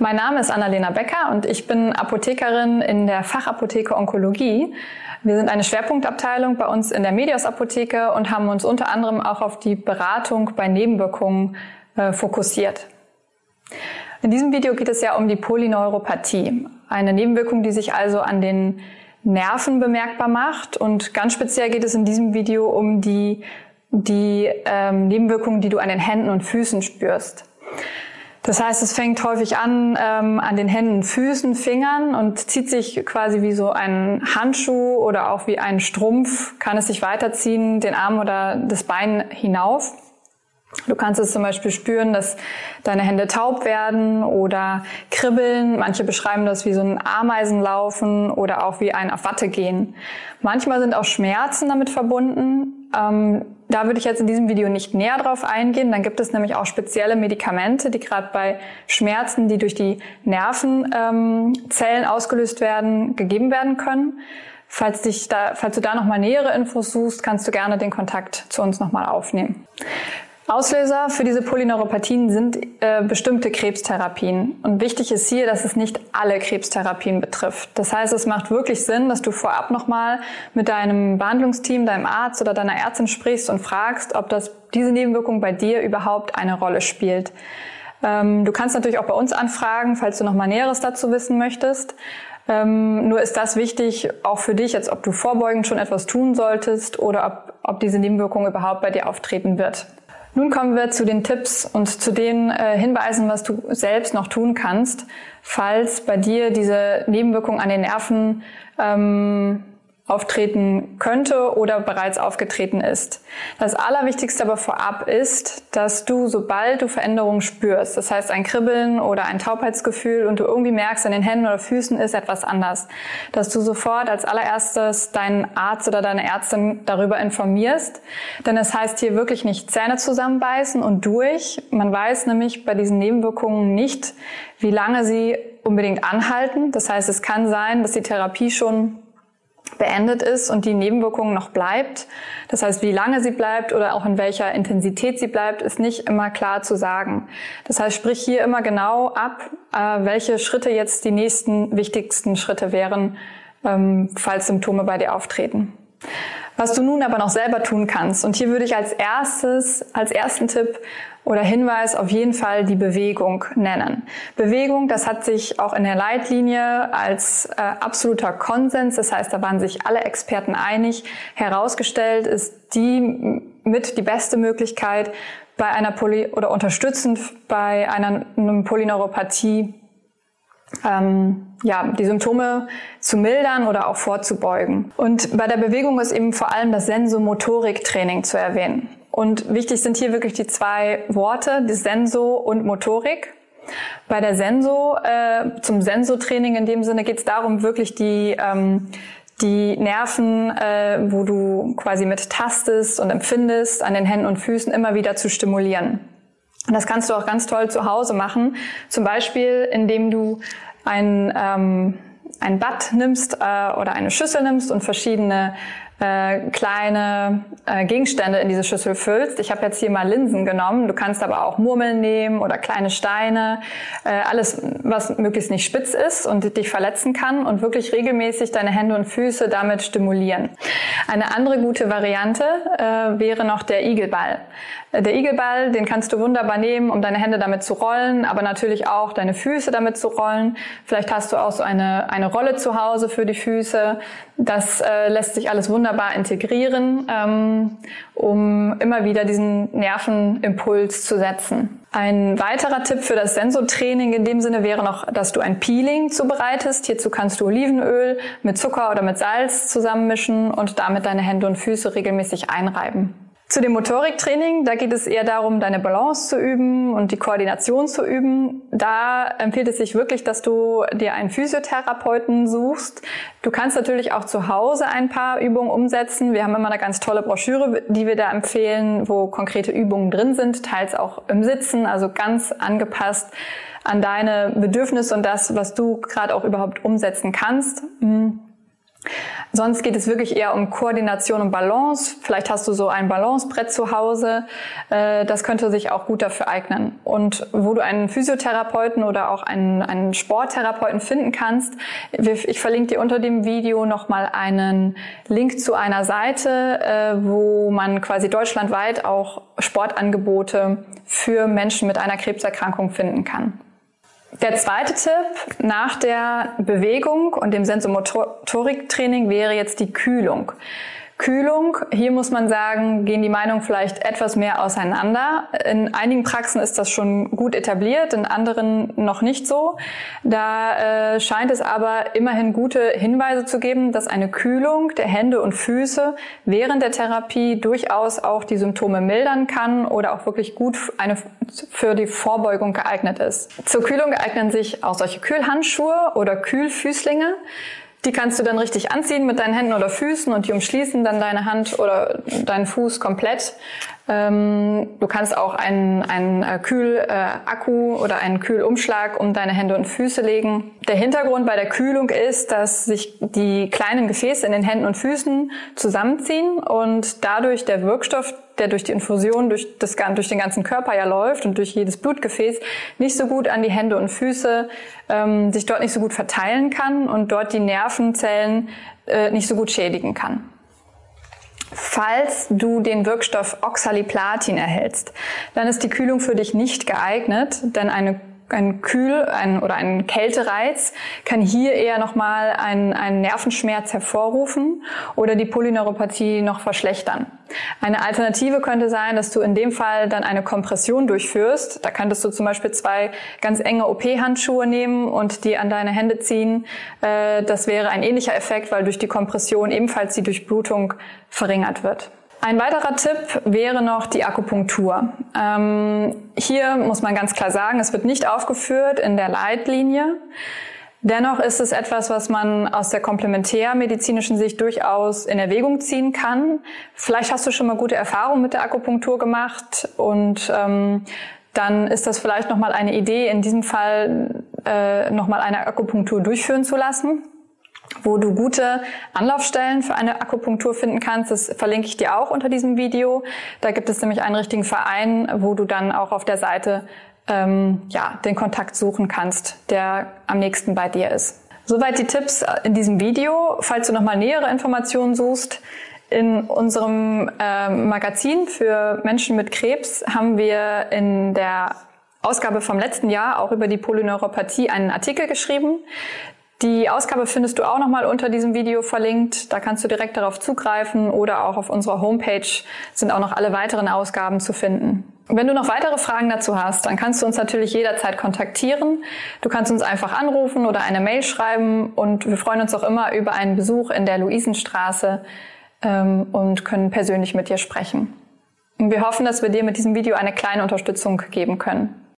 Mein Name ist Annalena Becker und ich bin Apothekerin in der Fachapotheke Onkologie. Wir sind eine Schwerpunktabteilung bei uns in der Medios Apotheke und haben uns unter anderem auch auf die Beratung bei Nebenwirkungen äh, fokussiert. In diesem Video geht es ja um die Polyneuropathie, eine Nebenwirkung, die sich also an den Nerven bemerkbar macht. Und ganz speziell geht es in diesem Video um die, die ähm, Nebenwirkungen, die du an den Händen und Füßen spürst. Das heißt, es fängt häufig an ähm, an den Händen, Füßen, Fingern und zieht sich quasi wie so ein Handschuh oder auch wie ein Strumpf, kann es sich weiterziehen, den Arm oder das Bein hinauf. Du kannst es zum Beispiel spüren, dass deine Hände taub werden oder kribbeln. Manche beschreiben das wie so ein Ameisenlaufen oder auch wie ein auf Watte gehen. Manchmal sind auch Schmerzen damit verbunden. Ähm, da würde ich jetzt in diesem Video nicht näher drauf eingehen. Dann gibt es nämlich auch spezielle Medikamente, die gerade bei Schmerzen, die durch die Nervenzellen ähm, ausgelöst werden, gegeben werden können. Falls, dich da, falls du da nochmal nähere Infos suchst, kannst du gerne den Kontakt zu uns nochmal aufnehmen. Auslöser für diese Polyneuropathien sind äh, bestimmte Krebstherapien. Und wichtig ist hier, dass es nicht alle Krebstherapien betrifft. Das heißt, es macht wirklich Sinn, dass du vorab nochmal mit deinem Behandlungsteam, deinem Arzt oder deiner Ärztin sprichst und fragst, ob das, diese Nebenwirkung bei dir überhaupt eine Rolle spielt. Ähm, du kannst natürlich auch bei uns anfragen, falls du nochmal Näheres dazu wissen möchtest. Ähm, nur ist das wichtig, auch für dich, jetzt ob du vorbeugend schon etwas tun solltest oder ob, ob diese Nebenwirkung überhaupt bei dir auftreten wird. Nun kommen wir zu den Tipps und zu den äh, Hinweisen, was du selbst noch tun kannst, falls bei dir diese Nebenwirkung an den Nerven ähm, auftreten könnte oder bereits aufgetreten ist. Das Allerwichtigste aber vorab ist, dass du, sobald du Veränderungen spürst, das heißt ein Kribbeln oder ein Taubheitsgefühl und du irgendwie merkst, an den Händen oder Füßen ist etwas anders, dass du sofort als allererstes deinen Arzt oder deine Ärztin darüber informierst. Denn es heißt hier wirklich nicht Zähne zusammenbeißen und durch. Man weiß nämlich bei diesen Nebenwirkungen nicht, wie lange sie unbedingt anhalten. Das heißt, es kann sein, dass die Therapie schon beendet ist und die Nebenwirkung noch bleibt. Das heißt, wie lange sie bleibt oder auch in welcher Intensität sie bleibt, ist nicht immer klar zu sagen. Das heißt, sprich hier immer genau ab, äh, welche Schritte jetzt die nächsten wichtigsten Schritte wären, ähm, falls Symptome bei dir auftreten. Was du nun aber noch selber tun kannst. Und hier würde ich als erstes, als ersten Tipp oder Hinweis auf jeden Fall die Bewegung nennen. Bewegung, das hat sich auch in der Leitlinie als äh, absoluter Konsens, das heißt, da waren sich alle Experten einig, herausgestellt ist die mit die beste Möglichkeit bei einer Poly oder unterstützend bei einer, einer Polyneuropathie ähm, ja, die Symptome zu mildern oder auch vorzubeugen. Und bei der Bewegung ist eben vor allem das Sensomotoriktraining zu erwähnen. Und wichtig sind hier wirklich die zwei Worte, die Senso und Motorik. Bei der Senso, äh, zum Sensotraining in dem Sinne geht es darum, wirklich die, ähm, die Nerven, äh, wo du quasi mit tastest und empfindest, an den Händen und Füßen immer wieder zu stimulieren. Und das kannst du auch ganz toll zu Hause machen. Zum Beispiel, indem du ein, ähm, ein Bad nimmst äh, oder eine Schüssel nimmst und verschiedene äh, kleine äh, Gegenstände in diese Schüssel füllst. Ich habe jetzt hier mal Linsen genommen. Du kannst aber auch Murmeln nehmen oder kleine Steine. Äh, alles, was möglichst nicht spitz ist und dich verletzen kann und wirklich regelmäßig deine Hände und Füße damit stimulieren. Eine andere gute Variante äh, wäre noch der Igelball. Äh, der Igelball, den kannst du wunderbar nehmen, um deine Hände damit zu rollen, aber natürlich auch deine Füße damit zu rollen. Vielleicht hast du auch so eine, eine Rolle zu Hause für die Füße. Das äh, lässt sich alles wunderbar integrieren, ähm, um immer wieder diesen Nervenimpuls zu setzen. Ein weiterer Tipp für das Sensotraining in dem Sinne wäre noch, dass du ein Peeling zubereitest. Hierzu kannst du Olivenöl mit Zucker oder mit Salz zusammenmischen und damit deine Hände und Füße regelmäßig einreiben. Zu dem Motoriktraining, da geht es eher darum, deine Balance zu üben und die Koordination zu üben. Da empfiehlt es sich wirklich, dass du dir einen Physiotherapeuten suchst. Du kannst natürlich auch zu Hause ein paar Übungen umsetzen. Wir haben immer eine ganz tolle Broschüre, die wir da empfehlen, wo konkrete Übungen drin sind, teils auch im Sitzen, also ganz angepasst an deine Bedürfnisse und das, was du gerade auch überhaupt umsetzen kannst. Mhm. Sonst geht es wirklich eher um Koordination und Balance. Vielleicht hast du so ein Balancebrett zu Hause. Äh, das könnte sich auch gut dafür eignen. Und wo du einen Physiotherapeuten oder auch einen, einen Sporttherapeuten finden kannst, ich verlinke dir unter dem Video nochmal einen Link zu einer Seite, äh, wo man quasi deutschlandweit auch Sportangebote für Menschen mit einer Krebserkrankung finden kann. Der zweite Tipp nach der Bewegung und dem Sensomotoriktraining wäre jetzt die Kühlung. Kühlung, hier muss man sagen, gehen die Meinungen vielleicht etwas mehr auseinander. In einigen Praxen ist das schon gut etabliert, in anderen noch nicht so. Da äh, scheint es aber immerhin gute Hinweise zu geben, dass eine Kühlung der Hände und Füße während der Therapie durchaus auch die Symptome mildern kann oder auch wirklich gut eine, für die Vorbeugung geeignet ist. Zur Kühlung eignen sich auch solche Kühlhandschuhe oder Kühlfüßlinge. Die kannst du dann richtig anziehen mit deinen Händen oder Füßen und die umschließen dann deine Hand oder deinen Fuß komplett. Ähm, du kannst auch einen, einen äh, Kühlakku äh, oder einen Kühlumschlag um deine Hände und Füße legen. Der Hintergrund bei der Kühlung ist, dass sich die kleinen Gefäße in den Händen und Füßen zusammenziehen und dadurch der Wirkstoff, der durch die Infusion durch, das, durch den ganzen Körper ja läuft und durch jedes Blutgefäß nicht so gut an die Hände und Füße, ähm, sich dort nicht so gut verteilen kann und dort die Nervenzellen äh, nicht so gut schädigen kann. Falls du den Wirkstoff Oxaliplatin erhältst, dann ist die Kühlung für dich nicht geeignet, denn eine ein Kühl- ein, oder ein Kältereiz kann hier eher nochmal einen, einen Nervenschmerz hervorrufen oder die Polyneuropathie noch verschlechtern. Eine Alternative könnte sein, dass du in dem Fall dann eine Kompression durchführst. Da könntest du zum Beispiel zwei ganz enge OP-Handschuhe nehmen und die an deine Hände ziehen. Äh, das wäre ein ähnlicher Effekt, weil durch die Kompression ebenfalls die Durchblutung verringert wird. Ein weiterer Tipp wäre noch die Akupunktur. Ähm, hier muss man ganz klar sagen, es wird nicht aufgeführt in der Leitlinie. Dennoch ist es etwas, was man aus der komplementärmedizinischen Sicht durchaus in Erwägung ziehen kann. Vielleicht hast du schon mal gute Erfahrungen mit der Akupunktur gemacht und ähm, dann ist das vielleicht nochmal eine Idee, in diesem Fall äh, nochmal eine Akupunktur durchführen zu lassen wo du gute Anlaufstellen für eine Akupunktur finden kannst. Das verlinke ich dir auch unter diesem Video. Da gibt es nämlich einen richtigen Verein, wo du dann auch auf der Seite ähm, ja, den Kontakt suchen kannst, der am nächsten bei dir ist. Soweit die Tipps in diesem Video. Falls du nochmal nähere Informationen suchst, in unserem äh, Magazin für Menschen mit Krebs haben wir in der Ausgabe vom letzten Jahr auch über die Polyneuropathie einen Artikel geschrieben. Die Ausgabe findest du auch nochmal unter diesem Video verlinkt. Da kannst du direkt darauf zugreifen oder auch auf unserer Homepage sind auch noch alle weiteren Ausgaben zu finden. Wenn du noch weitere Fragen dazu hast, dann kannst du uns natürlich jederzeit kontaktieren. Du kannst uns einfach anrufen oder eine Mail schreiben und wir freuen uns auch immer über einen Besuch in der Luisenstraße ähm, und können persönlich mit dir sprechen. Und wir hoffen, dass wir dir mit diesem Video eine kleine Unterstützung geben können.